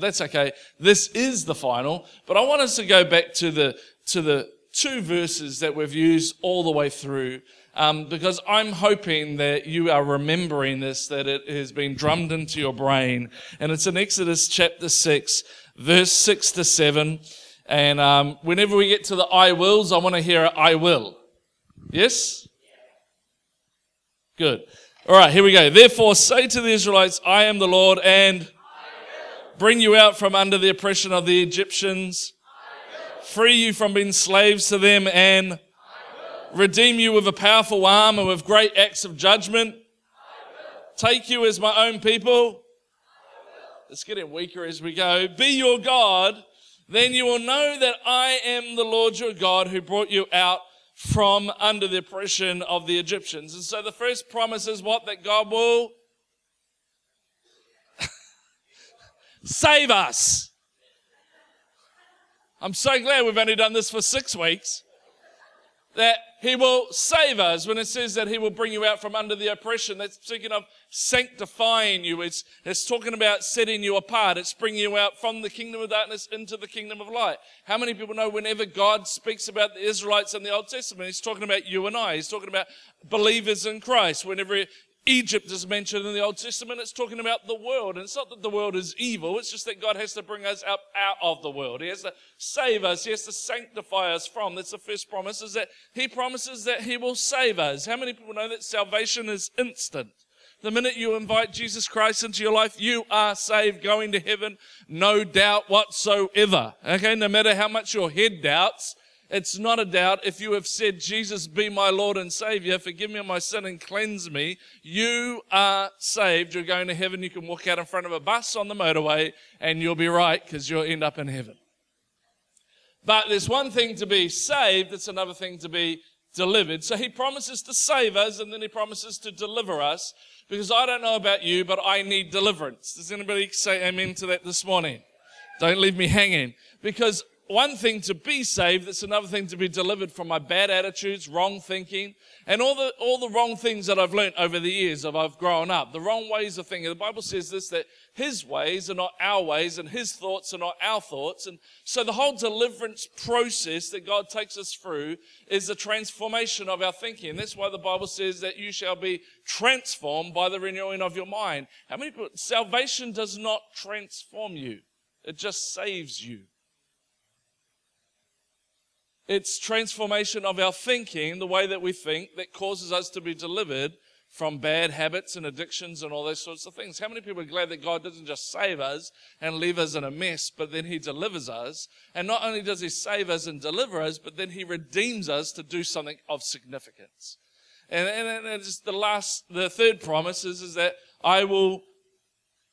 That's okay. This is the final, but I want us to go back to the to the two verses that we've used all the way through, um, because I'm hoping that you are remembering this, that it has been drummed into your brain, and it's in Exodus chapter six, verse six to seven. And um, whenever we get to the I wills, I want to hear I will. Yes? Good. All right, here we go. Therefore, say to the Israelites, I am the Lord, and bring you out from under the oppression of the Egyptians, free you from being slaves to them, and redeem you with a powerful arm and with great acts of judgment, take you as my own people. It's getting weaker as we go. Be your God, then you will know that I am the Lord your God who brought you out from under the oppression of the Egyptians. And so the first promise is what? That God will Save us. I'm so glad we've only done this for six weeks. That he will save us when it says that he will bring you out from under the oppression. That's speaking of sanctifying you. It's, it's talking about setting you apart. It's bringing you out from the kingdom of darkness into the kingdom of light. How many people know whenever God speaks about the Israelites in the Old Testament, he's talking about you and I. He's talking about believers in Christ. Whenever Egypt is mentioned in the Old Testament. It's talking about the world. And it's not that the world is evil. It's just that God has to bring us up out of the world. He has to save us. He has to sanctify us from. That's the first promise is that He promises that He will save us. How many people know that salvation is instant? The minute you invite Jesus Christ into your life, you are saved, going to heaven, no doubt whatsoever. Okay, no matter how much your head doubts, it's not a doubt. If you have said, Jesus, be my Lord and Savior, forgive me of my sin and cleanse me, you are saved. You're going to heaven. You can walk out in front of a bus on the motorway and you'll be right because you'll end up in heaven. But there's one thing to be saved, it's another thing to be delivered. So he promises to save us and then he promises to deliver us because I don't know about you, but I need deliverance. Does anybody say amen to that this morning? Don't leave me hanging because one thing to be saved, it's another thing to be delivered from my bad attitudes, wrong thinking, and all the, all the wrong things that I've learned over the years of I've grown up. The wrong ways of thinking. The Bible says this, that His ways are not our ways and His thoughts are not our thoughts. And so the whole deliverance process that God takes us through is the transformation of our thinking. And that's why the Bible says that you shall be transformed by the renewing of your mind. How many people, salvation does not transform you. It just saves you. It's transformation of our thinking, the way that we think, that causes us to be delivered from bad habits and addictions and all those sorts of things. How many people are glad that God doesn't just save us and leave us in a mess, but then He delivers us? And not only does He save us and deliver us, but then He redeems us to do something of significance. And, and, and the last, the third promise is, is that I will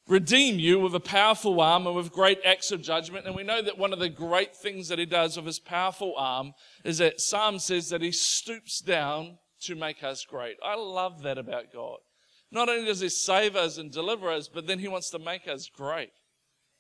redeem you with a powerful arm and with great acts of judgment. And we know that one of the great things that he does with his powerful arm is that Psalm says that he stoops down to make us great. I love that about God. Not only does he save us and deliver us, but then he wants to make us great.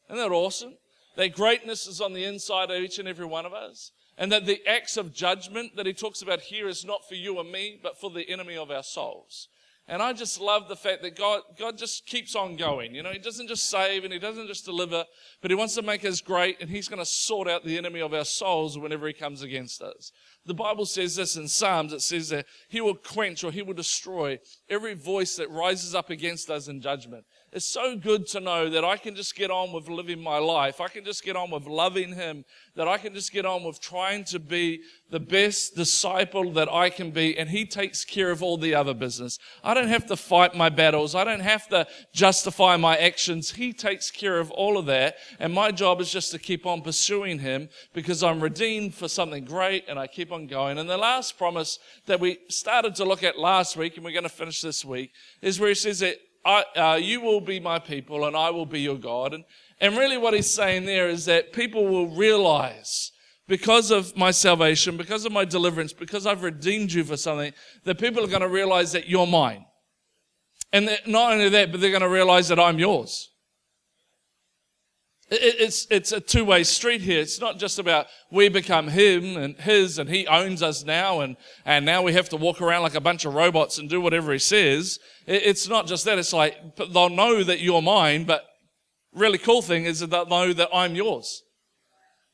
Isn't that awesome? That greatness is on the inside of each and every one of us. And that the acts of judgment that he talks about here is not for you and me, but for the enemy of our souls. And I just love the fact that God, God just keeps on going. You know, He doesn't just save and He doesn't just deliver, but He wants to make us great and He's going to sort out the enemy of our souls whenever He comes against us. The Bible says this in Psalms. It says that He will quench or He will destroy every voice that rises up against us in judgment. It's so good to know that I can just get on with living my life. I can just get on with loving Him. That I can just get on with trying to be the best disciple that I can be. And He takes care of all the other business. I don't have to fight my battles. I don't have to justify my actions. He takes care of all of that. And my job is just to keep on pursuing Him because I'm redeemed for something great and I keep on going. And the last promise that we started to look at last week and we're going to finish this week is where He says that I, uh, you will be my people and I will be your God. And, and really what he's saying there is that people will realize because of my salvation, because of my deliverance, because I've redeemed you for something, that people are going to realize that you're mine. And not only that, but they're going to realize that I'm yours. It's, it's a two way street here. It's not just about we become him and his and he owns us now and, and now we have to walk around like a bunch of robots and do whatever he says. It's not just that. It's like they'll know that you're mine, but really cool thing is that they'll know that I'm yours,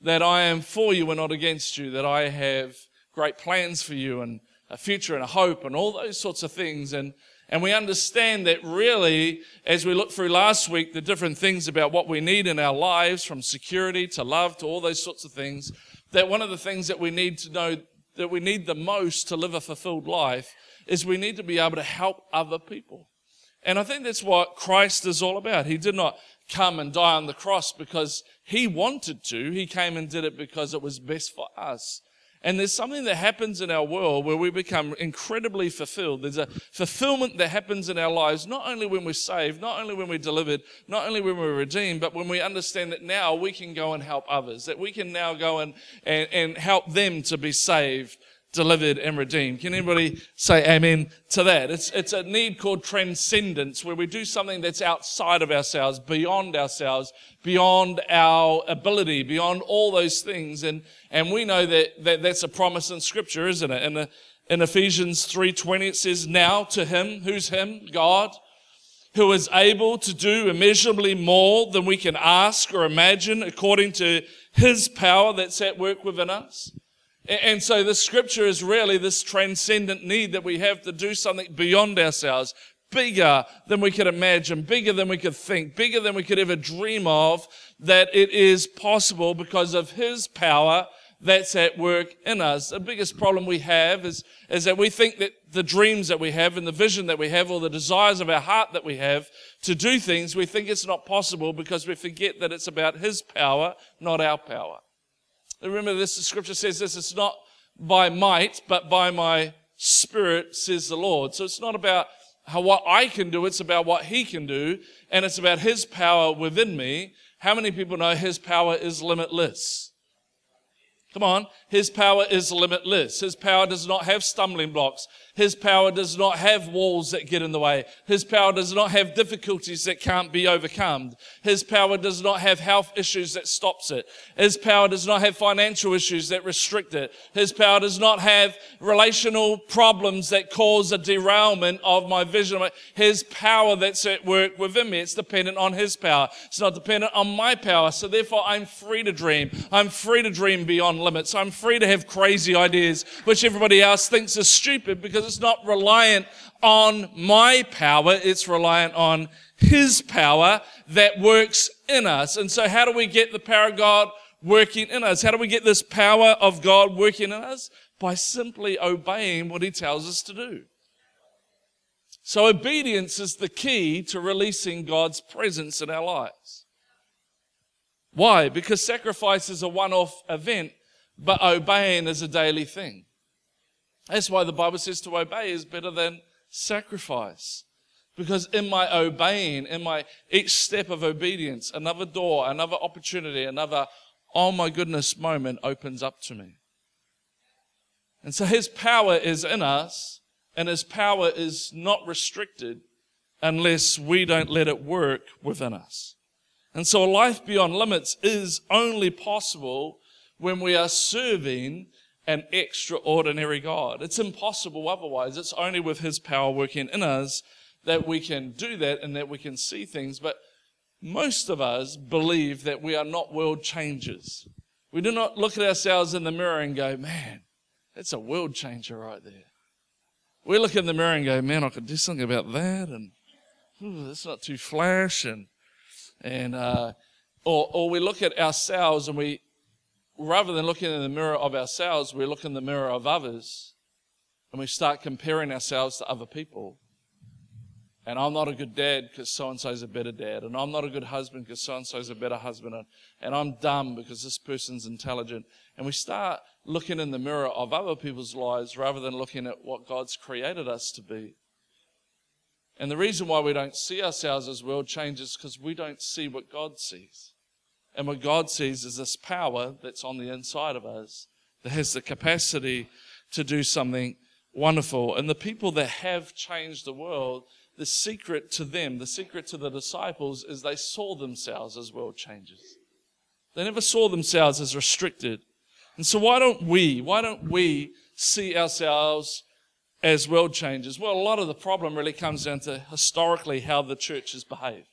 that I am for you and not against you, that I have great plans for you and a future and a hope and all those sorts of things. And, and we understand that really, as we looked through last week, the different things about what we need in our lives, from security to love to all those sorts of things, that one of the things that we need to know that we need the most to live a fulfilled life is we need to be able to help other people. And I think that's what Christ is all about. He did not come and die on the cross because he wanted to. He came and did it because it was best for us. And there's something that happens in our world where we become incredibly fulfilled. There's a fulfillment that happens in our lives, not only when we're saved, not only when we're delivered, not only when we're redeemed, but when we understand that now we can go and help others, that we can now go and, and, and help them to be saved delivered and redeemed. Can anybody say amen to that? It's, it's a need called transcendence where we do something that's outside of ourselves, beyond ourselves, beyond our ability, beyond all those things. And, and we know that, that that's a promise in scripture, isn't it? In, in Ephesians 3.20 it says, now to him, who's him? God, who is able to do immeasurably more than we can ask or imagine according to his power that's at work within us. And so the scripture is really this transcendent need that we have to do something beyond ourselves, bigger than we could imagine, bigger than we could think, bigger than we could ever dream of, that it is possible because of His power that's at work in us. The biggest problem we have is, is that we think that the dreams that we have and the vision that we have or the desires of our heart that we have to do things, we think it's not possible because we forget that it's about His power, not our power. Remember this, the scripture says this, it's not by might, but by my spirit, says the Lord. So it's not about how, what I can do, it's about what he can do, and it's about his power within me. How many people know his power is limitless? Come on. His power is limitless. His power does not have stumbling blocks. His power does not have walls that get in the way. His power does not have difficulties that can't be overcome. His power does not have health issues that stops it. His power does not have financial issues that restrict it. His power does not have relational problems that cause a derailment of my vision. His power that's at work within me. It's dependent on His power. It's not dependent on my power. So therefore I'm free to dream. I'm free to dream beyond limits. I'm free to have crazy ideas, which everybody else thinks is stupid because it's not reliant on my power, it's reliant on His power that works in us. And so, how do we get the power of God working in us? How do we get this power of God working in us? By simply obeying what He tells us to do. So, obedience is the key to releasing God's presence in our lives. Why? Because sacrifice is a one off event, but obeying is a daily thing. That's why the Bible says to obey is better than sacrifice. Because in my obeying, in my each step of obedience, another door, another opportunity, another, oh my goodness moment opens up to me. And so his power is in us, and his power is not restricted unless we don't let it work within us. And so a life beyond limits is only possible when we are serving an extraordinary God. It's impossible otherwise. It's only with His power working in us that we can do that and that we can see things. But most of us believe that we are not world changers. We do not look at ourselves in the mirror and go, man, that's a world changer right there. We look in the mirror and go, man, I could do something about that, and that's not too flash, and and uh, or or we look at ourselves and we rather than looking in the mirror of ourselves, we look in the mirror of others and we start comparing ourselves to other people. And I'm not a good dad because so and so is a better dad. And I'm not a good husband because so and so is a better husband. And I'm dumb because this person's intelligent. And we start looking in the mirror of other people's lives rather than looking at what God's created us to be. And the reason why we don't see ourselves as world changers is because we don't see what God sees. And what God sees is this power that's on the inside of us that has the capacity to do something wonderful. And the people that have changed the world, the secret to them, the secret to the disciples is they saw themselves as world changers. They never saw themselves as restricted. And so why don't we, why don't we see ourselves as world changers? Well, a lot of the problem really comes down to historically how the church has behaved.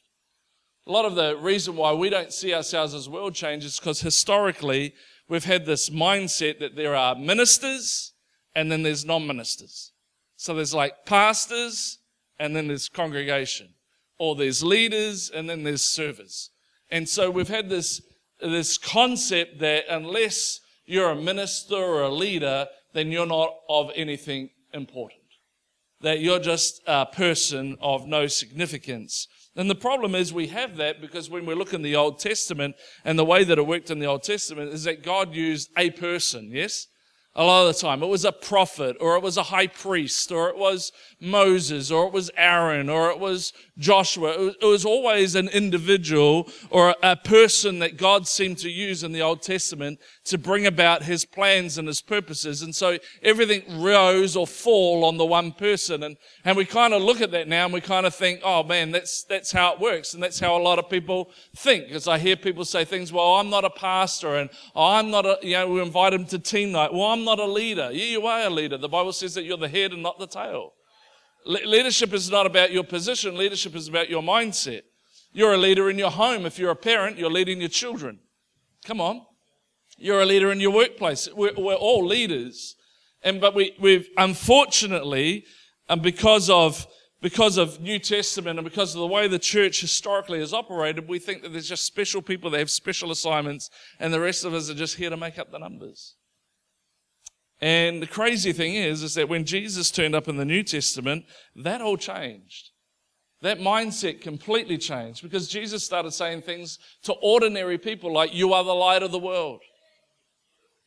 A lot of the reason why we don't see ourselves as world changers is because historically we've had this mindset that there are ministers and then there's non-ministers. So there's like pastors and then there's congregation. Or there's leaders and then there's servers. And so we've had this, this concept that unless you're a minister or a leader, then you're not of anything important. That you're just a person of no significance. And the problem is we have that because when we look in the Old Testament and the way that it worked in the Old Testament is that God used a person, yes? A lot of the time. It was a prophet, or it was a high priest, or it was Moses, or it was Aaron, or it was Joshua. It was, it was, always an individual or a person that God seemed to use in the Old Testament to bring about his plans and his purposes. And so everything rose or fall on the one person. And, and we kind of look at that now and we kind of think, oh man, that's, that's how it works. And that's how a lot of people think. As I hear people say things, well, I'm not a pastor and I'm not a, you know, we invite them to team night. Well, I'm not a leader. Yeah, you are a leader. The Bible says that you're the head and not the tail. Le- leadership is not about your position. Leadership is about your mindset. You're a leader in your home. If you're a parent, you're leading your children. Come on. You're a leader in your workplace. We're, we're all leaders. And, but we, we've unfortunately, and because of, because of New Testament and because of the way the church historically has operated, we think that there's just special people that have special assignments and the rest of us are just here to make up the numbers. And the crazy thing is, is that when Jesus turned up in the New Testament, that all changed. That mindset completely changed because Jesus started saying things to ordinary people like, you are the light of the world.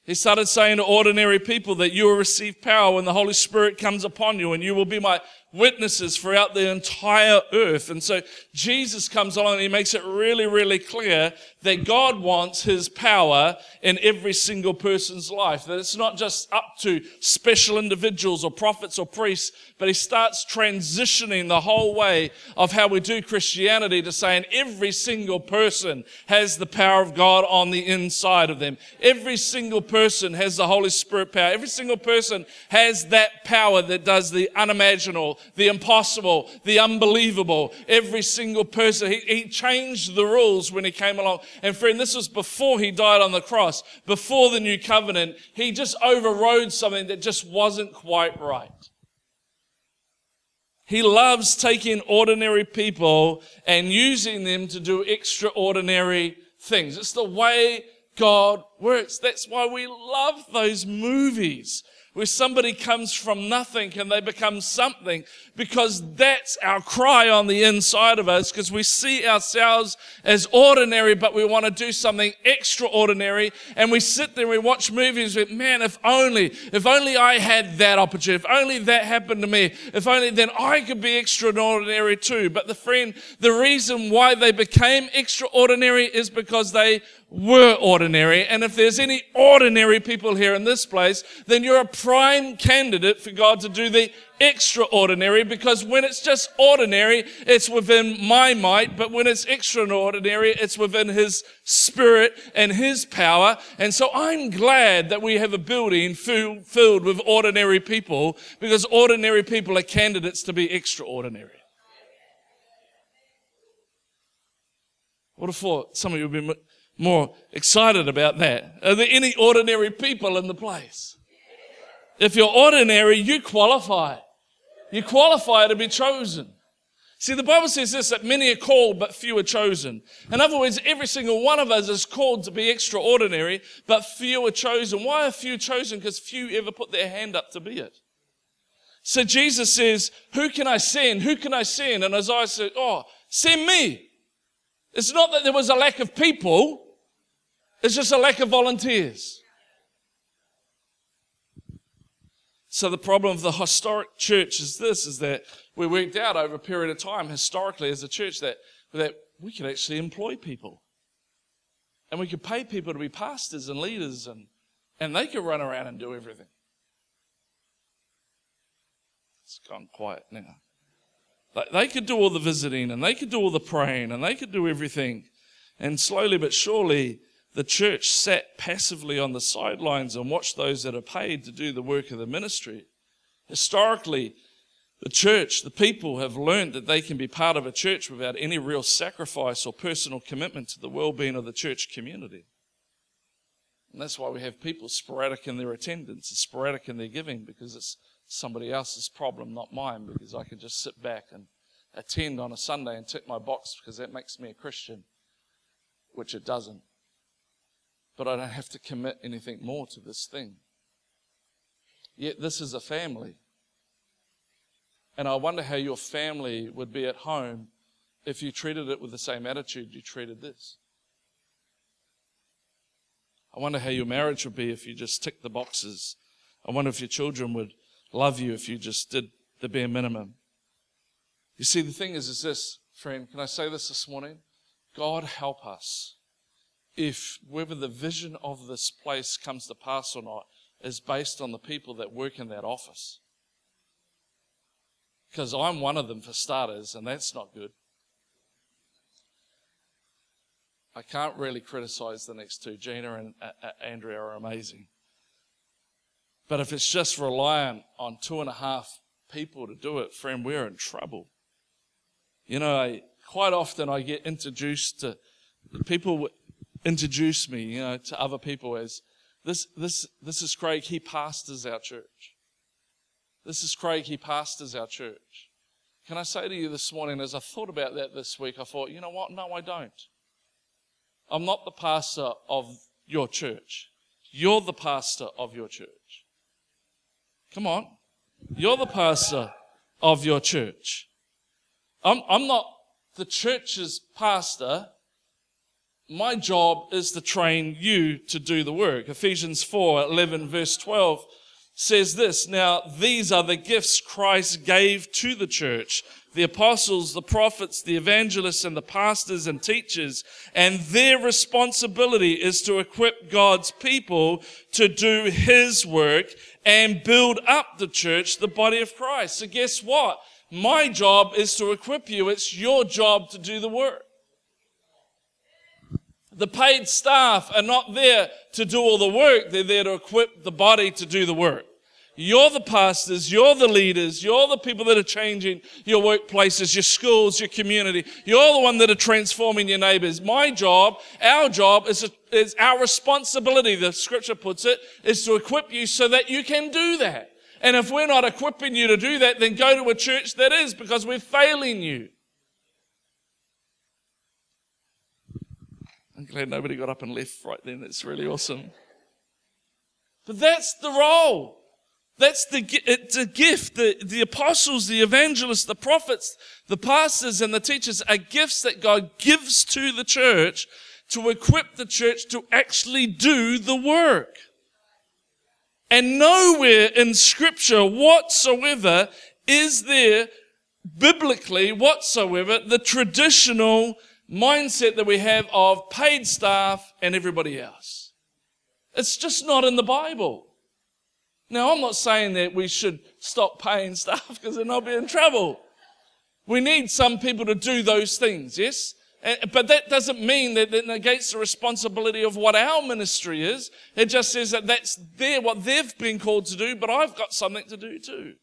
He started saying to ordinary people that you will receive power when the Holy Spirit comes upon you and you will be my witnesses throughout the entire earth. And so Jesus comes along and he makes it really, really clear that God wants his power in every single person's life. That it's not just up to special individuals or prophets or priests, but he starts transitioning the whole way of how we do Christianity to saying every single person has the power of God on the inside of them. Every single person has the Holy Spirit power. Every single person has that power that does the unimaginable, the impossible, the unbelievable. Every single person. He, he changed the rules when he came along. And friend, this was before he died on the cross, before the new covenant. He just overrode something that just wasn't quite right. He loves taking ordinary people and using them to do extraordinary things. It's the way God works. That's why we love those movies where somebody comes from nothing and they become something because that's our cry on the inside of us because we see ourselves as ordinary, but we want to do something extraordinary. And we sit there and we watch movies with, man, if only, if only I had that opportunity, if only that happened to me, if only then I could be extraordinary too. But the friend, the reason why they became extraordinary is because they were ordinary. And if there's any ordinary people here in this place, then you're a prime candidate for God to do the extraordinary because when it's just ordinary, it's within my might, but when it's extraordinary, it's within His Spirit and His power. And so I'm glad that we have a building filled with ordinary people because ordinary people are candidates to be extraordinary. What if thought some of you would be more excited about that. Are there any ordinary people in the place? If you're ordinary, you qualify. You qualify to be chosen. See, the Bible says this that many are called, but few are chosen. In other words, every single one of us is called to be extraordinary, but few are chosen. Why are few chosen? Because few ever put their hand up to be it. So Jesus says, Who can I send? Who can I send? And Isaiah said, Oh, send me. It's not that there was a lack of people. It's just a lack of volunteers. So the problem of the historic church is this, is that we worked out over a period of time historically as a church that, that we could actually employ people. And we could pay people to be pastors and leaders and, and they could run around and do everything. It's gone quiet now. They could do all the visiting and they could do all the praying and they could do everything. And slowly but surely, the church sat passively on the sidelines and watched those that are paid to do the work of the ministry. Historically, The church, the people have learned that they can be part of a church without any real sacrifice or personal commitment to the well being of the church community. And that's why we have people sporadic in their attendance, sporadic in their giving, because it's somebody else's problem, not mine, because I can just sit back and attend on a Sunday and tick my box because that makes me a Christian, which it doesn't. But I don't have to commit anything more to this thing. Yet this is a family. And I wonder how your family would be at home if you treated it with the same attitude you treated this. I wonder how your marriage would be if you just ticked the boxes. I wonder if your children would love you if you just did the bare minimum. You see, the thing is, is this, friend, can I say this this morning? God help us if whether the vision of this place comes to pass or not is based on the people that work in that office. Because I'm one of them for starters, and that's not good. I can't really criticize the next two. Gina and uh, uh, Andrea are amazing. But if it's just reliant on two and a half people to do it, friend, we're in trouble. You know, I, quite often I get introduced to people introduce me, you know, to other people as this, this, this is Craig. He pastors our church. This is Craig. He pastors our church. Can I say to you this morning, as I thought about that this week, I thought, you know what? No, I don't. I'm not the pastor of your church. You're the pastor of your church. Come on. You're the pastor of your church. I'm, I'm not the church's pastor. My job is to train you to do the work. Ephesians 4 11, verse 12 says this Now, these are the gifts Christ gave to the church the apostles, the prophets, the evangelists, and the pastors and teachers. And their responsibility is to equip God's people to do His work and build up the church, the body of Christ. So guess what? My job is to equip you. It's your job to do the work. The paid staff are not there to do all the work. They're there to equip the body to do the work. You're the pastors, you're the leaders, you're the people that are changing your workplaces, your schools, your community. You're the one that are transforming your neighbors. My job, our job is, is our responsibility, the scripture puts it, is to equip you so that you can do that. And if we're not equipping you to do that, then go to a church that is because we're failing you. Glad nobody got up and left right then. That's really awesome. But that's the role. That's the, it's a gift. The, the apostles, the evangelists, the prophets, the pastors, and the teachers are gifts that God gives to the church to equip the church to actually do the work. And nowhere in scripture whatsoever is there biblically whatsoever the traditional mindset that we have of paid staff and everybody else. It's just not in the Bible. Now, I'm not saying that we should stop paying staff because they're not in trouble. We need some people to do those things, yes? But that doesn't mean that it negates the responsibility of what our ministry is. It just says that that's their, what they've been called to do, but I've got something to do too.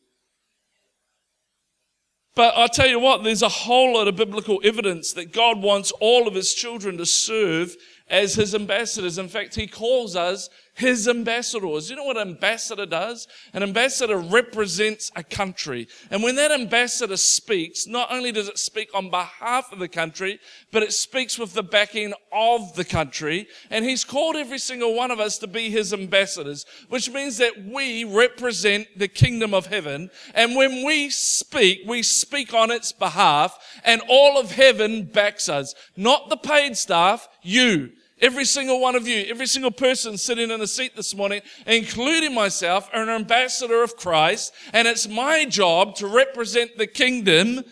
But I'll tell you what, there's a whole lot of biblical evidence that God wants all of his children to serve as his ambassadors. In fact, he calls us his ambassadors. You know what an ambassador does? An ambassador represents a country. And when that ambassador speaks, not only does it speak on behalf of the country, but it speaks with the backing of the country. And he's called every single one of us to be his ambassadors, which means that we represent the kingdom of heaven. And when we speak, we speak on its behalf and all of heaven backs us. Not the paid staff, you. Every single one of you, every single person sitting in a seat this morning, including myself, are an ambassador of Christ. And it's my job to represent the kingdom,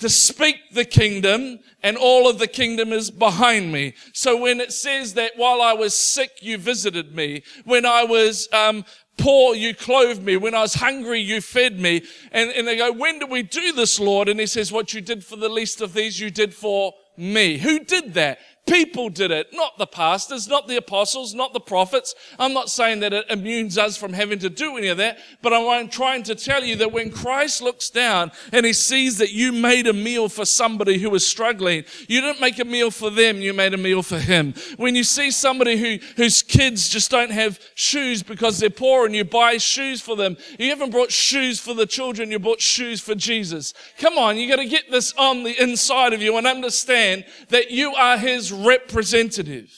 to speak the kingdom, and all of the kingdom is behind me. So when it says that while I was sick, you visited me, when I was um, poor, you clothed me. When I was hungry, you fed me. And, and they go, when do we do this, Lord? And he says, what you did for the least of these, you did for me. Who did that? People did it, not the pastors, not the apostles, not the prophets. I'm not saying that it immunes us from having to do any of that, but I'm trying to tell you that when Christ looks down and he sees that you made a meal for somebody who was struggling, you didn't make a meal for them, you made a meal for him. When you see somebody who, whose kids just don't have shoes because they're poor and you buy shoes for them, you haven't brought shoes for the children, you bought shoes for Jesus. Come on, you got to get this on the inside of you and understand that you are his representative.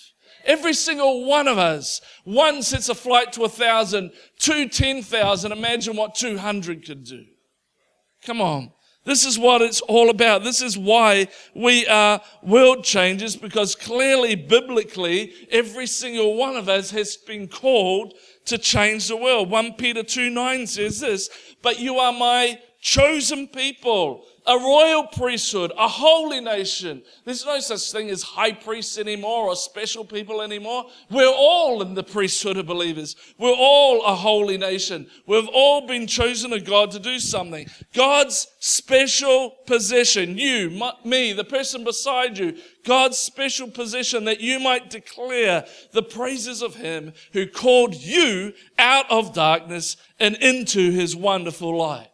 Every single one of us. One sets a flight to a thousand, two, ten thousand. Imagine what 200 could do. Come on. This is what it's all about. This is why we are world changers because clearly, biblically, every single one of us has been called to change the world. 1 Peter 2 9 says this, but you are my chosen people, a royal priesthood, a holy nation. There's no such thing as high priests anymore or special people anymore. We're all in the priesthood of believers. We're all a holy nation. We've all been chosen of God to do something. God's special possession, you, my, me, the person beside you, God's special possession that you might declare the praises of Him who called you out of darkness and into His wonderful light.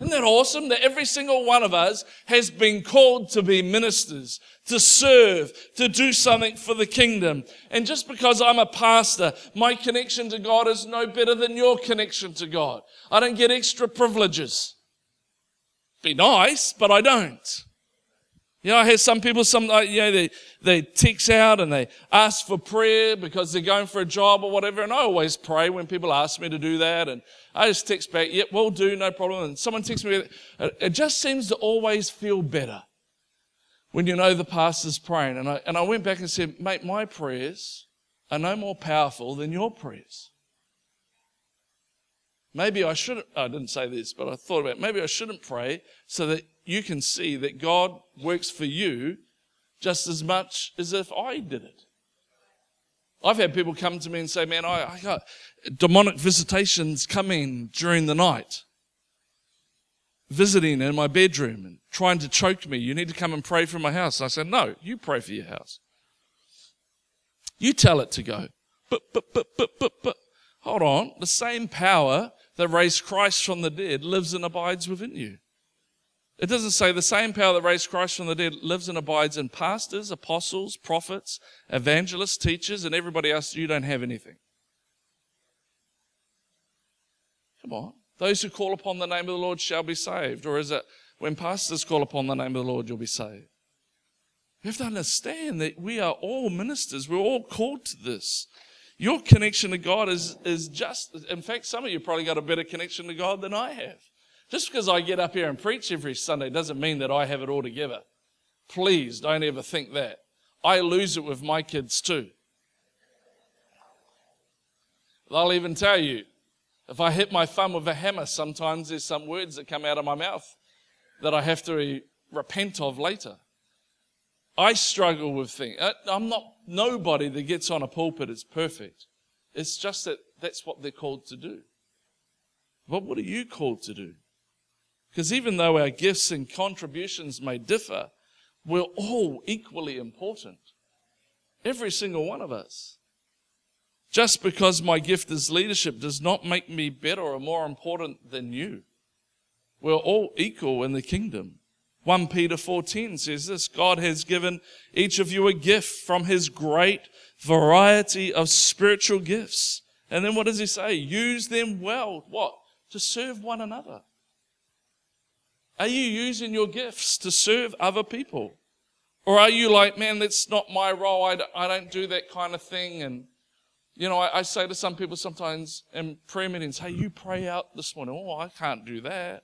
Isn't that awesome that every single one of us has been called to be ministers, to serve, to do something for the kingdom? And just because I'm a pastor, my connection to God is no better than your connection to God. I don't get extra privileges. Be nice, but I don't. You know, I have some people, some, uh, you know, they, they text out and they ask for prayer because they're going for a job or whatever. And I always pray when people ask me to do that. And I just text back, yep, we'll do, no problem. And someone texts me, it just seems to always feel better when you know the pastor's praying. And I, and I went back and said, mate, my prayers are no more powerful than your prayers. Maybe I shouldn't, I didn't say this, but I thought about it. Maybe I shouldn't pray so that you can see that God works for you just as much as if I did it. I've had people come to me and say, Man, I, I got demonic visitations coming during the night, visiting in my bedroom and trying to choke me. You need to come and pray for my house. I said, No, you pray for your house. You tell it to go. But, but, but, but, but, but. Hold on. The same power that raised Christ from the dead lives and abides within you. It doesn't say the same power that raised Christ from the dead lives and abides in pastors, apostles, prophets, evangelists, teachers, and everybody else. You don't have anything. Come on. Those who call upon the name of the Lord shall be saved. Or is it when pastors call upon the name of the Lord, you'll be saved? You have to understand that we are all ministers. We're all called to this. Your connection to God is, is just, in fact, some of you probably got a better connection to God than I have. Just because I get up here and preach every Sunday doesn't mean that I have it all together. Please don't ever think that. I lose it with my kids too. They'll even tell you if I hit my thumb with a hammer, sometimes there's some words that come out of my mouth that I have to repent of later. I struggle with things. Uh, I'm not nobody that gets on a pulpit is perfect. It's just that that's what they're called to do. But what are you called to do? Because even though our gifts and contributions may differ, we're all equally important. Every single one of us. Just because my gift is leadership does not make me better or more important than you. We're all equal in the kingdom. 1 Peter 4:10 says this, God has given each of you a gift from his great variety of spiritual gifts. And then what does he say? Use them well. What? To serve one another. Are you using your gifts to serve other people? Or are you like, man, that's not my role. I don't, I don't do that kind of thing. And, you know, I, I, say to some people sometimes in prayer meetings, hey, you pray out this morning. Oh, I can't do that.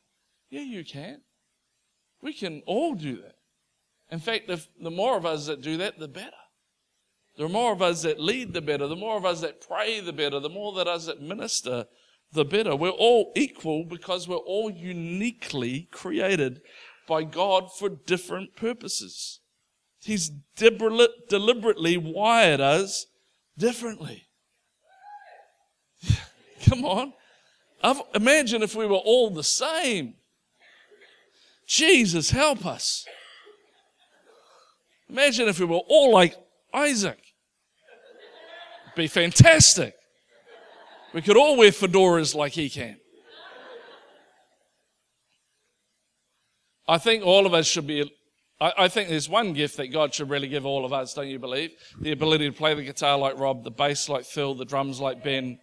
Yeah, you can. We can all do that. In fact, if the more of us that do that, the better. The more of us that lead, the better. The more of us that pray, the better. The more that us that minister, the better. We're all equal because we're all uniquely created by God for different purposes. He's deliberately wired us differently. Come on. I've, imagine if we were all the same. Jesus, help us. Imagine if we were all like Isaac. It'd Be fantastic. We could all wear fedoras like he can. I think all of us should be. I, I, think there's one gift that God should really give all of us, don't you believe? The ability to play the guitar like Rob, the bass like Phil, the drums like Ben,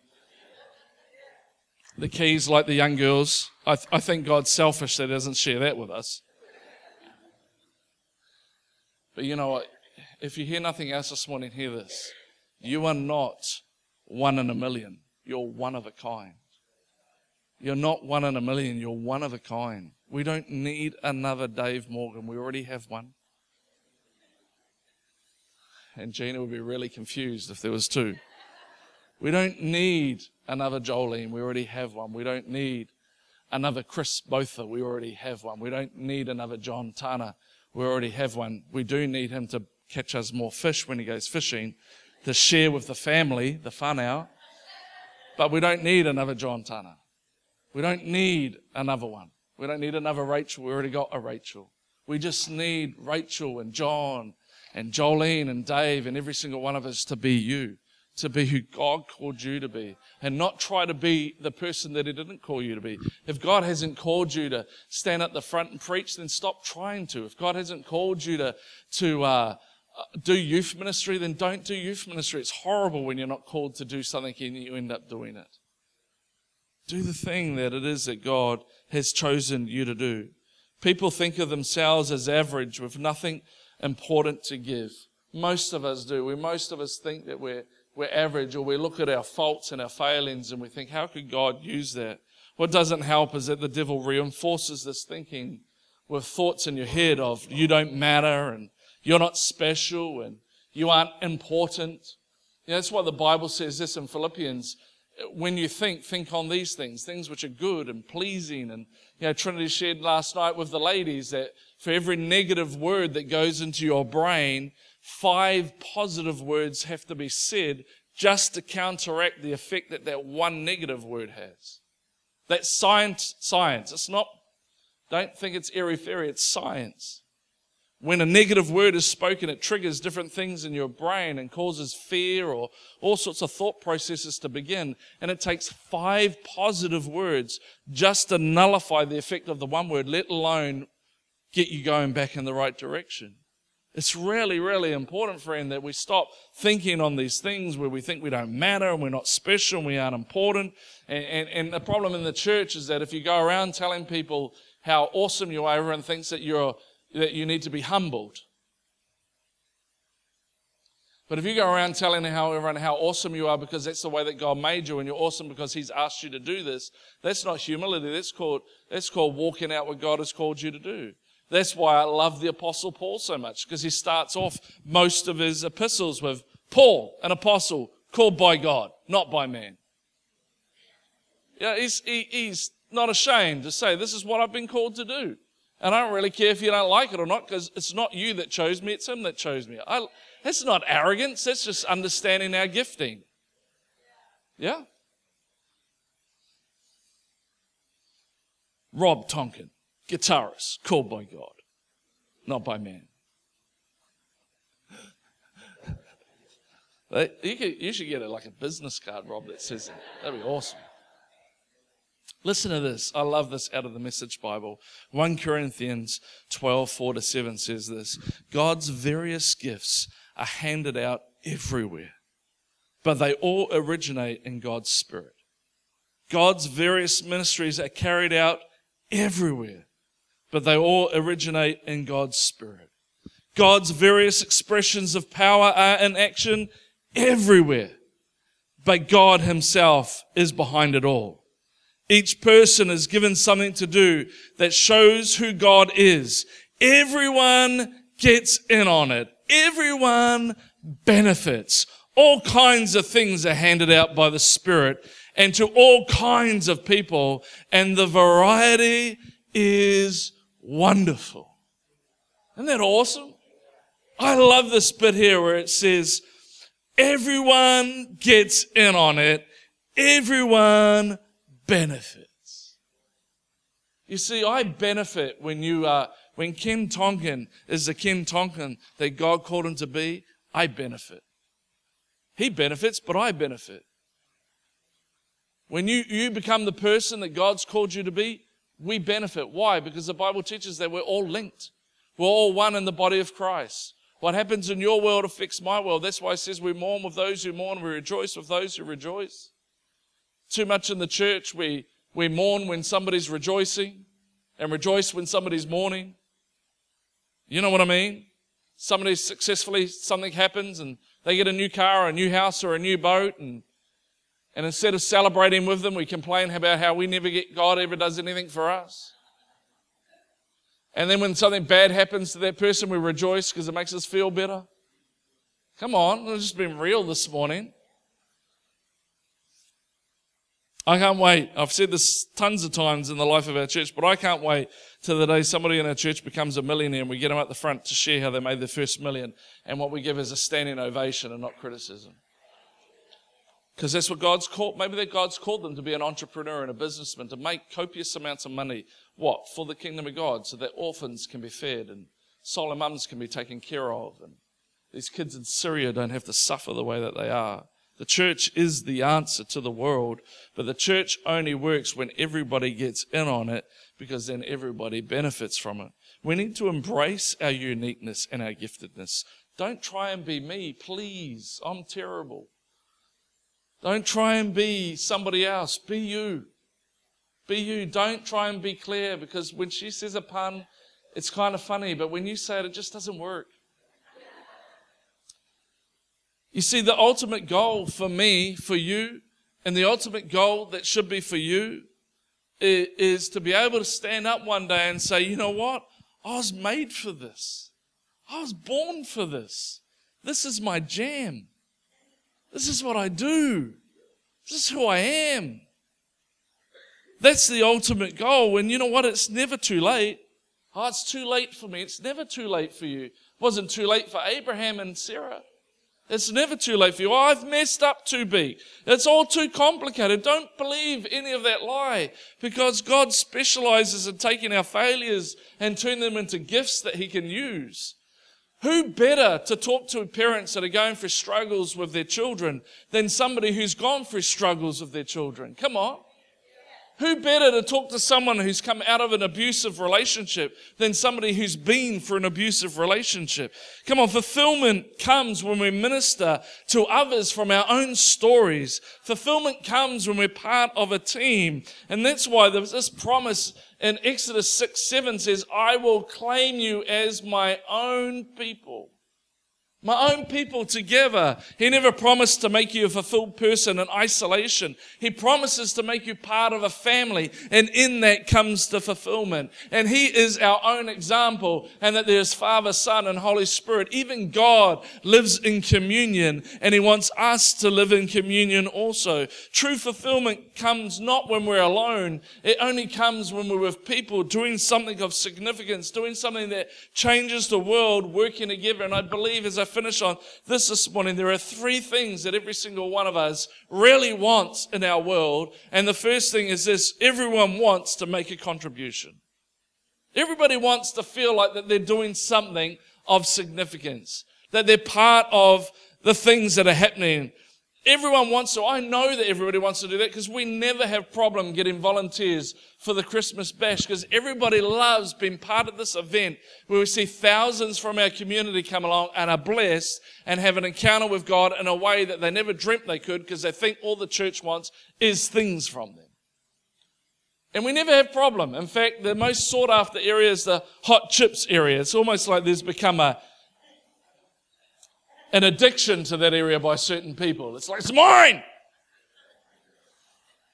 the keys like the young girls. I, th- I think God's selfish that He doesn't share that with us. But you know what? If you hear nothing else this morning, hear this. You are not one in a million. You're one of a kind. You're not one in a million. You're one of a kind. We don't need another Dave Morgan. We already have one. And Gina would be really confused if there was two. We don't need another Jolene. We already have one. We don't need another Chris Botha. We already have one. We don't need another John Tana. We already have one. We do need him to catch us more fish when he goes fishing, to share with the family, the fun out. But we don't need another John Tana. We don't need another one. We don't need another Rachel. We already got a Rachel. We just need Rachel and John and Jolene and Dave and every single one of us to be you, to be who God called you to be, and not try to be the person that He didn't call you to be. If God hasn't called you to stand at the front and preach, then stop trying to. If God hasn't called you to, to, uh, do youth ministry, then don't do youth ministry. It's horrible when you're not called to do something and you end up doing it. Do the thing that it is that God has chosen you to do. People think of themselves as average with nothing important to give. Most of us do. We, most of us think that we're, we're average or we look at our faults and our failings and we think, how could God use that? What doesn't help is that the devil reinforces this thinking with thoughts in your head of you don't matter and you're not special and you aren't important. That's why the Bible says this in Philippians when you think, think on these things, things which are good and pleasing. And, you know, Trinity shared last night with the ladies that for every negative word that goes into your brain, five positive words have to be said just to counteract the effect that that one negative word has. That's science, science. It's not, don't think it's airy fairy, it's science. When a negative word is spoken, it triggers different things in your brain and causes fear or all sorts of thought processes to begin. And it takes five positive words just to nullify the effect of the one word, let alone get you going back in the right direction. It's really, really important, friend, that we stop thinking on these things where we think we don't matter and we're not special and we aren't important. And, and, and the problem in the church is that if you go around telling people how awesome you are, everyone thinks that you're that you need to be humbled. But if you go around telling how everyone how awesome you are because that's the way that God made you and you're awesome because He's asked you to do this, that's not humility. That's called, that's called walking out what God has called you to do. That's why I love the Apostle Paul so much because he starts off most of his epistles with Paul, an apostle called by God, not by man. Yeah, he's, he, he's not ashamed to say, This is what I've been called to do. And I don't really care if you don't like it or not because it's not you that chose me, it's Him that chose me. I, that's not arrogance, that's just understanding our gifting. Yeah? Rob Tonkin, guitarist, oh called by God, not by man. You, could, you should get it like a business card, Rob, that says that. That'd be awesome. Listen to this. I love this out of the Message Bible. 1 Corinthians 12, 4 to 7 says this God's various gifts are handed out everywhere, but they all originate in God's Spirit. God's various ministries are carried out everywhere, but they all originate in God's Spirit. God's various expressions of power are in action everywhere, but God Himself is behind it all. Each person is given something to do that shows who God is. Everyone gets in on it. Everyone benefits. All kinds of things are handed out by the Spirit and to all kinds of people. And the variety is wonderful. Isn't that awesome? I love this bit here where it says, everyone gets in on it. Everyone benefits. You see, I benefit when you are, when Ken Tonkin is the Ken Tonkin that God called him to be. I benefit. He benefits, but I benefit. When you, you become the person that God's called you to be, we benefit. Why? Because the Bible teaches that we're all linked. We're all one in the body of Christ. What happens in your world affects my world. That's why it says we mourn with those who mourn, we rejoice with those who rejoice. Too much in the church, we, we mourn when somebody's rejoicing and rejoice when somebody's mourning. You know what I mean? Somebody successfully, something happens and they get a new car or a new house or a new boat and and instead of celebrating with them, we complain about how we never get God ever does anything for us. And then when something bad happens to that person, we rejoice because it makes us feel better. Come on, I've just been real this morning. I can't wait. I've said this tons of times in the life of our church, but I can't wait till the day somebody in our church becomes a millionaire and we get them at the front to share how they made their first million. And what we give is a standing ovation and not criticism. Because that's what God's called. Maybe that God's called them to be an entrepreneur and a businessman, to make copious amounts of money. What? For the kingdom of God, so that orphans can be fed and solemn mums can be taken care of. And these kids in Syria don't have to suffer the way that they are. The church is the answer to the world, but the church only works when everybody gets in on it because then everybody benefits from it. We need to embrace our uniqueness and our giftedness. Don't try and be me, please. I'm terrible. Don't try and be somebody else. Be you. Be you. Don't try and be Claire because when she says a pun, it's kind of funny, but when you say it, it just doesn't work. You see, the ultimate goal for me, for you, and the ultimate goal that should be for you is to be able to stand up one day and say, you know what? I was made for this. I was born for this. This is my jam. This is what I do. This is who I am. That's the ultimate goal. And you know what? It's never too late. Oh, it's too late for me. It's never too late for you. It wasn't too late for Abraham and Sarah. It's never too late for you. Oh, I've messed up too big. It's all too complicated. Don't believe any of that lie because God specializes in taking our failures and turning them into gifts that He can use. Who better to talk to parents that are going through struggles with their children than somebody who's gone through struggles with their children? Come on. Who better to talk to someone who's come out of an abusive relationship than somebody who's been for an abusive relationship? Come on, fulfillment comes when we minister to others from our own stories. Fulfillment comes when we're part of a team. And that's why there's this promise in Exodus 6 7 says, I will claim you as my own people. My own people together. He never promised to make you a fulfilled person in isolation. He promises to make you part of a family, and in that comes the fulfillment. And He is our own example, and that there's Father, Son, and Holy Spirit. Even God lives in communion, and He wants us to live in communion also. True fulfillment comes not when we're alone, it only comes when we're with people doing something of significance, doing something that changes the world, working together. And I believe as I finish on this this morning. There are three things that every single one of us really wants in our world. And the first thing is this everyone wants to make a contribution. Everybody wants to feel like that they're doing something of significance, that they're part of the things that are happening. Everyone wants to. I know that everybody wants to do that because we never have problem getting volunteers for the Christmas bash because everybody loves being part of this event where we see thousands from our community come along and are blessed and have an encounter with God in a way that they never dreamt they could because they think all the church wants is things from them. And we never have problem. In fact, the most sought after area is the hot chips area. It's almost like there's become a, an addiction to that area by certain people. It's like, it's mine.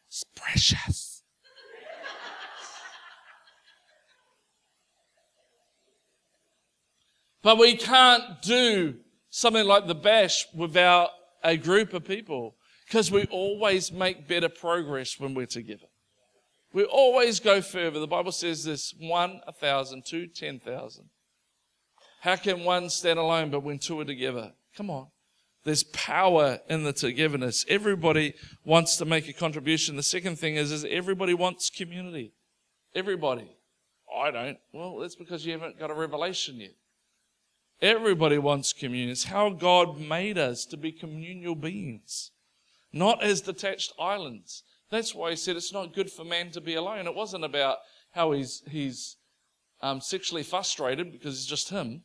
It's precious. but we can't do something like the bash without a group of people because we always make better progress when we're together. We always go further. The Bible says this one, a thousand, two, ten thousand. How can one stand alone but when two are together? Come on. There's power in the togetherness. Everybody wants to make a contribution. The second thing is, is everybody wants community. Everybody. I don't. Well, that's because you haven't got a revelation yet. Everybody wants communion. It's how God made us to be communal beings, not as detached islands. That's why he said it's not good for man to be alone. It wasn't about how he's, he's um, sexually frustrated because it's just him.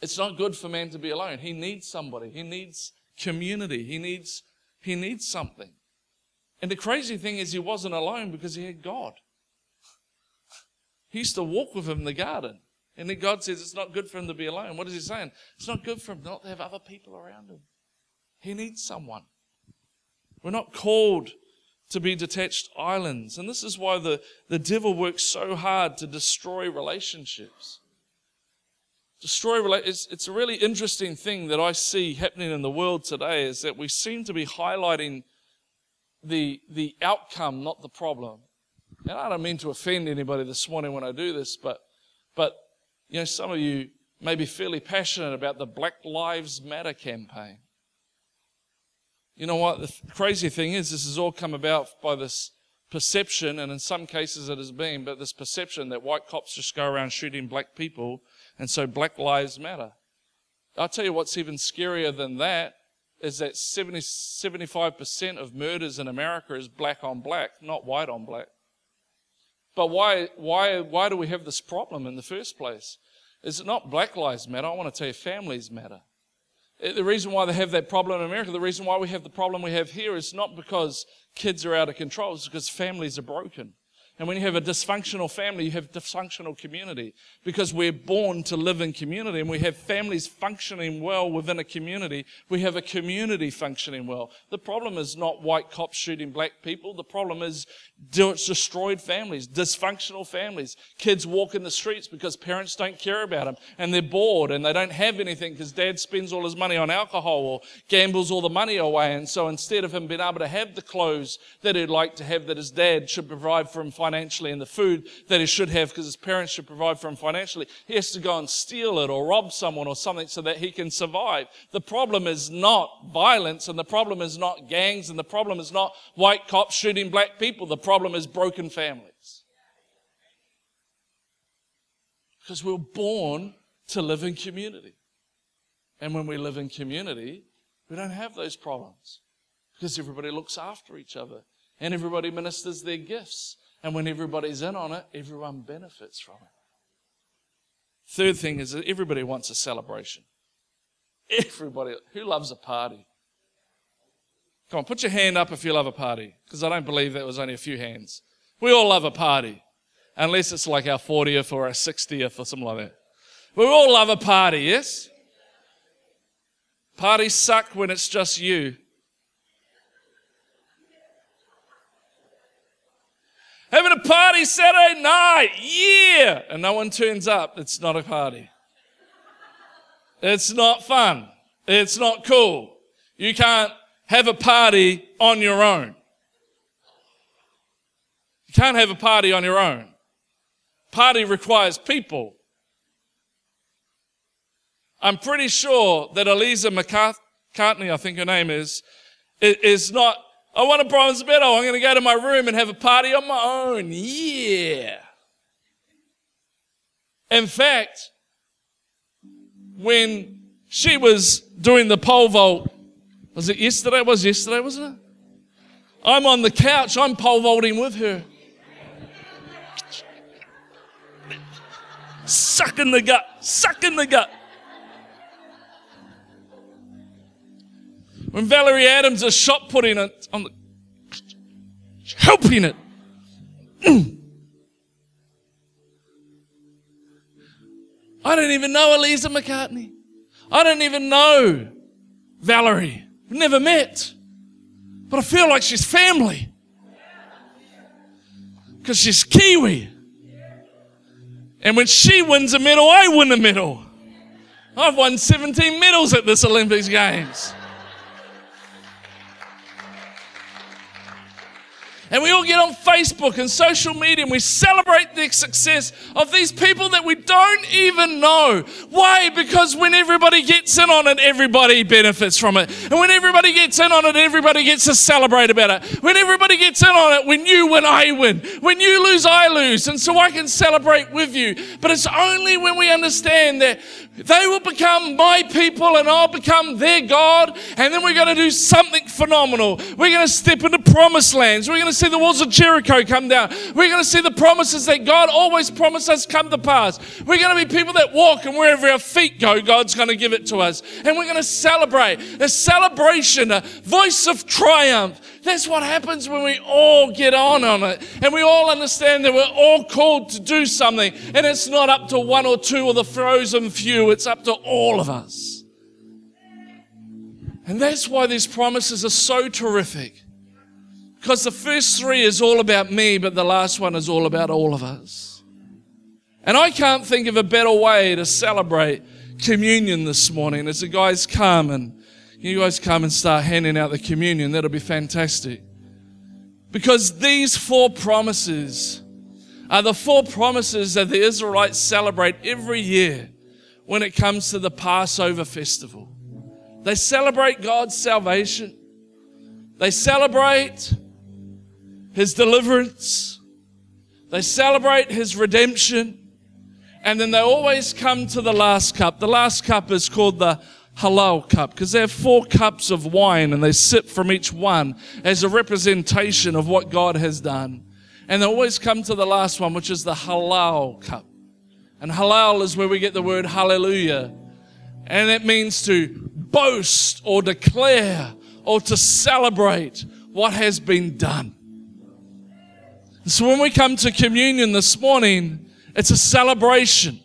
It's not good for man to be alone. He needs somebody. He needs community. He needs, he needs something. And the crazy thing is he wasn't alone because he had God. He used to walk with him in the garden. And then God says it's not good for him to be alone. What is he saying? It's not good for him not to have other people around him. He needs someone. We're not called to be detached islands. And this is why the, the devil works so hard to destroy relationships. Destroy it's, it's a really interesting thing that I see happening in the world today is that we seem to be highlighting the, the outcome, not the problem. And I don't mean to offend anybody this morning when I do this, but, but, you know, some of you may be fairly passionate about the Black Lives Matter campaign. You know what? The crazy thing is, this has all come about by this perception, and in some cases it has been, but this perception that white cops just go around shooting black people, and so black lives matter. I'll tell you what's even scarier than that is that 70, 75% of murders in America is black on black, not white on black. But why, why, why do we have this problem in the first place? Is it not black lives matter? I want to tell you families matter. Uh, the reason why they have that problem in America, the reason why we have the problem we have here is not because kids are out of control, it's because families are broken. And when you have a dysfunctional family, you have dysfunctional community because we're born to live in community and we have families functioning well within a community. We have a community functioning well. The problem is not white cops shooting black people. The problem is destroyed families, dysfunctional families. Kids walk in the streets because parents don't care about them and they're bored and they don't have anything because dad spends all his money on alcohol or gambles all the money away. And so instead of him being able to have the clothes that he'd like to have that his dad should provide for him financially and the food that he should have because his parents should provide for him financially. He has to go and steal it or rob someone or something so that he can survive. The problem is not violence and the problem is not gangs and the problem is not white cops shooting black people. The problem is broken families. Because we we're born to live in community. And when we live in community, we don't have those problems because everybody looks after each other and everybody ministers their gifts and when everybody's in on it, everyone benefits from it. Third thing is that everybody wants a celebration. Everybody, who loves a party? Come on, put your hand up if you love a party, because I don't believe that was only a few hands. We all love a party, unless it's like our 40th or our 60th or something like that. We all love a party, yes? Parties suck when it's just you. Having a party Saturday night, yeah! And no one turns up. It's not a party. It's not fun. It's not cool. You can't have a party on your own. You can't have a party on your own. Party requires people. I'm pretty sure that Eliza McCartney, I think her name is, is not I want a bronze medal. I'm going to go to my room and have a party on my own. Yeah. In fact, when she was doing the pole vault, was it yesterday? It was yesterday, wasn't it? I'm on the couch, I'm pole vaulting with her. Suck in the gut, suck in the gut. When Valerie Adams is shot putting it on the, helping it. I don't even know Eliza McCartney. I don't even know Valerie. We've never met. But I feel like she's family. Because she's Kiwi. And when she wins a medal, I win a medal. I've won 17 medals at this Olympics Games. And we all get on Facebook and social media and we celebrate the success of these people that we don't even know. Why? Because when everybody gets in on it, everybody benefits from it. And when everybody gets in on it, everybody gets to celebrate about it. When everybody gets in on it, when you win, I win. When you lose, I lose. And so I can celebrate with you. But it's only when we understand that they will become my people and I'll become their God. And then we're going to do something phenomenal. We're going to step into promised lands. We're going to see the walls of Jericho come down. We're going to see the promises that God always promised us come to pass. We're going to be people that walk and wherever our feet go, God's going to give it to us. And we're going to celebrate. A celebration, a voice of triumph. That's what happens when we all get on on it and we all understand that we're all called to do something and it's not up to one or two or the frozen few, it's up to all of us. And that's why these promises are so terrific. Because the first three is all about me, but the last one is all about all of us. And I can't think of a better way to celebrate communion this morning as the guys come and you guys come and start handing out the communion. That'll be fantastic. Because these four promises are the four promises that the Israelites celebrate every year when it comes to the Passover festival. They celebrate God's salvation. They celebrate his deliverance. They celebrate his redemption. And then they always come to the last cup. The last cup is called the Hallel cup because they have four cups of wine and they sip from each one as a representation of what God has done. And they always come to the last one, which is the Hallel cup. And Hallel is where we get the word hallelujah. And it means to boast or declare or to celebrate what has been done. So when we come to communion this morning, it's a celebration.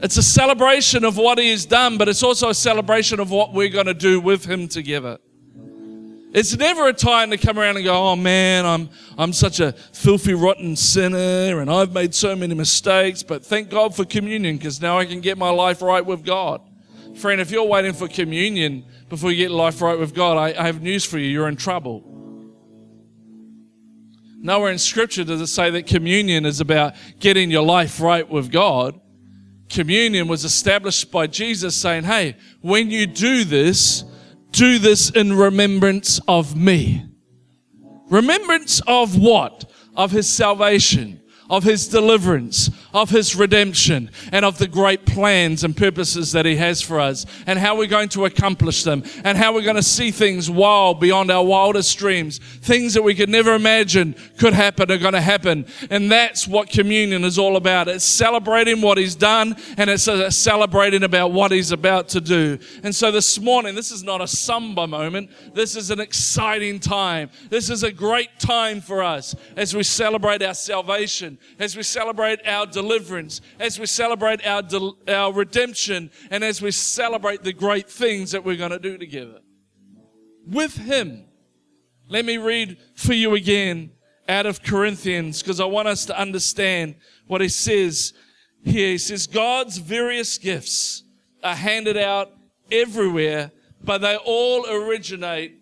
It's a celebration of what He has done, but it's also a celebration of what we're going to do with Him together. It's never a time to come around and go, oh man, I'm, I'm such a filthy, rotten sinner and I've made so many mistakes, but thank God for communion because now I can get my life right with God. Friend, if you're waiting for communion before you get life right with God, I, I have news for you. You're in trouble. Nowhere in Scripture does it say that communion is about getting your life right with God. Communion was established by Jesus saying, hey, when you do this, do this in remembrance of me. Remembrance of what? Of his salvation of his deliverance, of his redemption, and of the great plans and purposes that he has for us, and how we're going to accomplish them, and how we're going to see things wild beyond our wildest dreams. Things that we could never imagine could happen are going to happen. And that's what communion is all about. It's celebrating what he's done, and it's uh, celebrating about what he's about to do. And so this morning, this is not a somber moment. This is an exciting time. This is a great time for us as we celebrate our salvation as we celebrate our deliverance, as we celebrate our, del- our redemption, and as we celebrate the great things that we're going to do together. With Him. Let me read for you again out of Corinthians because I want us to understand what he says here. He says, God's various gifts are handed out everywhere, but they all originate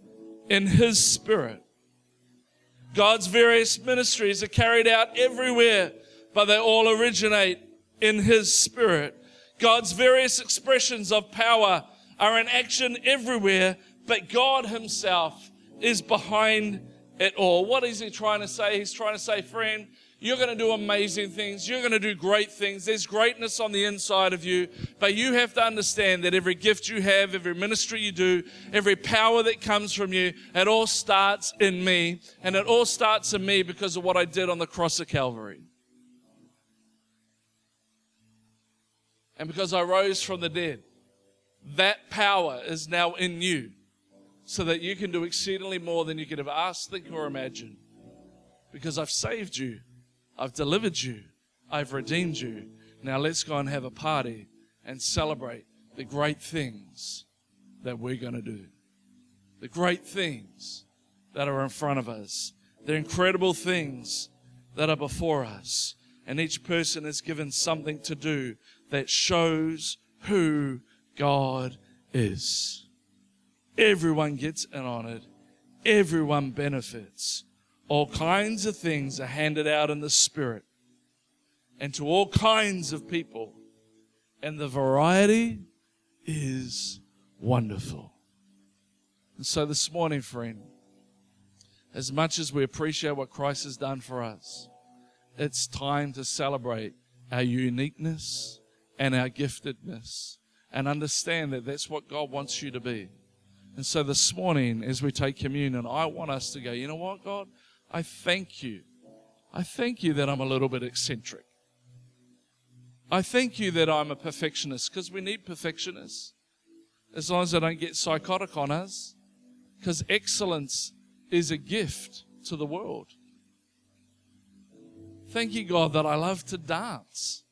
in His Spirit. God's various ministries are carried out everywhere, but they all originate in His Spirit. God's various expressions of power are in action everywhere, but God Himself is behind it all. What is He trying to say? He's trying to say, friend, you're going to do amazing things. You're going to do great things. There's greatness on the inside of you. But you have to understand that every gift you have, every ministry you do, every power that comes from you, it all starts in me. And it all starts in me because of what I did on the cross of Calvary. And because I rose from the dead, that power is now in you so that you can do exceedingly more than you could have asked, think, or imagined. Because I've saved you I've delivered you. I've redeemed you. Now let's go and have a party and celebrate the great things that we're going to do. The great things that are in front of us. The incredible things that are before us. And each person is given something to do that shows who God is. Everyone gets in on it. Everyone benefits all kinds of things are handed out in the Spirit and to all kinds of people. And the variety is wonderful. And so this morning, friend, as much as we appreciate what Christ has done for us, it's time to celebrate our uniqueness and our giftedness and understand that that's what God wants you to be. And so this morning, as we take communion, I want us to go, you know what, God? I thank you. I thank you that I'm a little bit eccentric. I thank you that I'm a perfectionist because we need perfectionists. As long as they don't get psychotic on us, because excellence is a gift to the world. Thank you, God, that I love to dance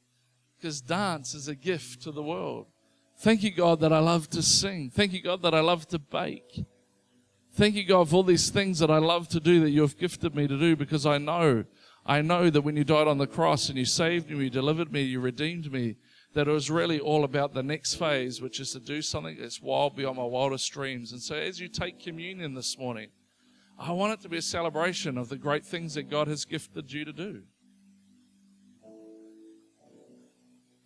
because dance is a gift to the world. Thank you, God, that I love to sing. Thank you, God, that I love to bake. Thank you, God, for all these things that I love to do that you have gifted me to do because I know, I know that when you died on the cross and you saved me, you delivered me, you redeemed me, that it was really all about the next phase, which is to do something that's wild beyond my wildest dreams. And so as you take communion this morning, I want it to be a celebration of the great things that God has gifted you to do.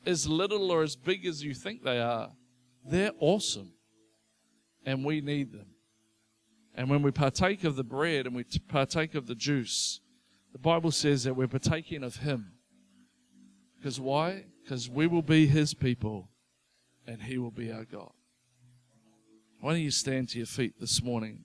As little or as big as you think they are, they're awesome. And we need them. And when we partake of the bread and we partake of the juice, the Bible says that we're partaking of Him. Because why? Because we will be His people and He will be our God. Why don't you stand to your feet this morning?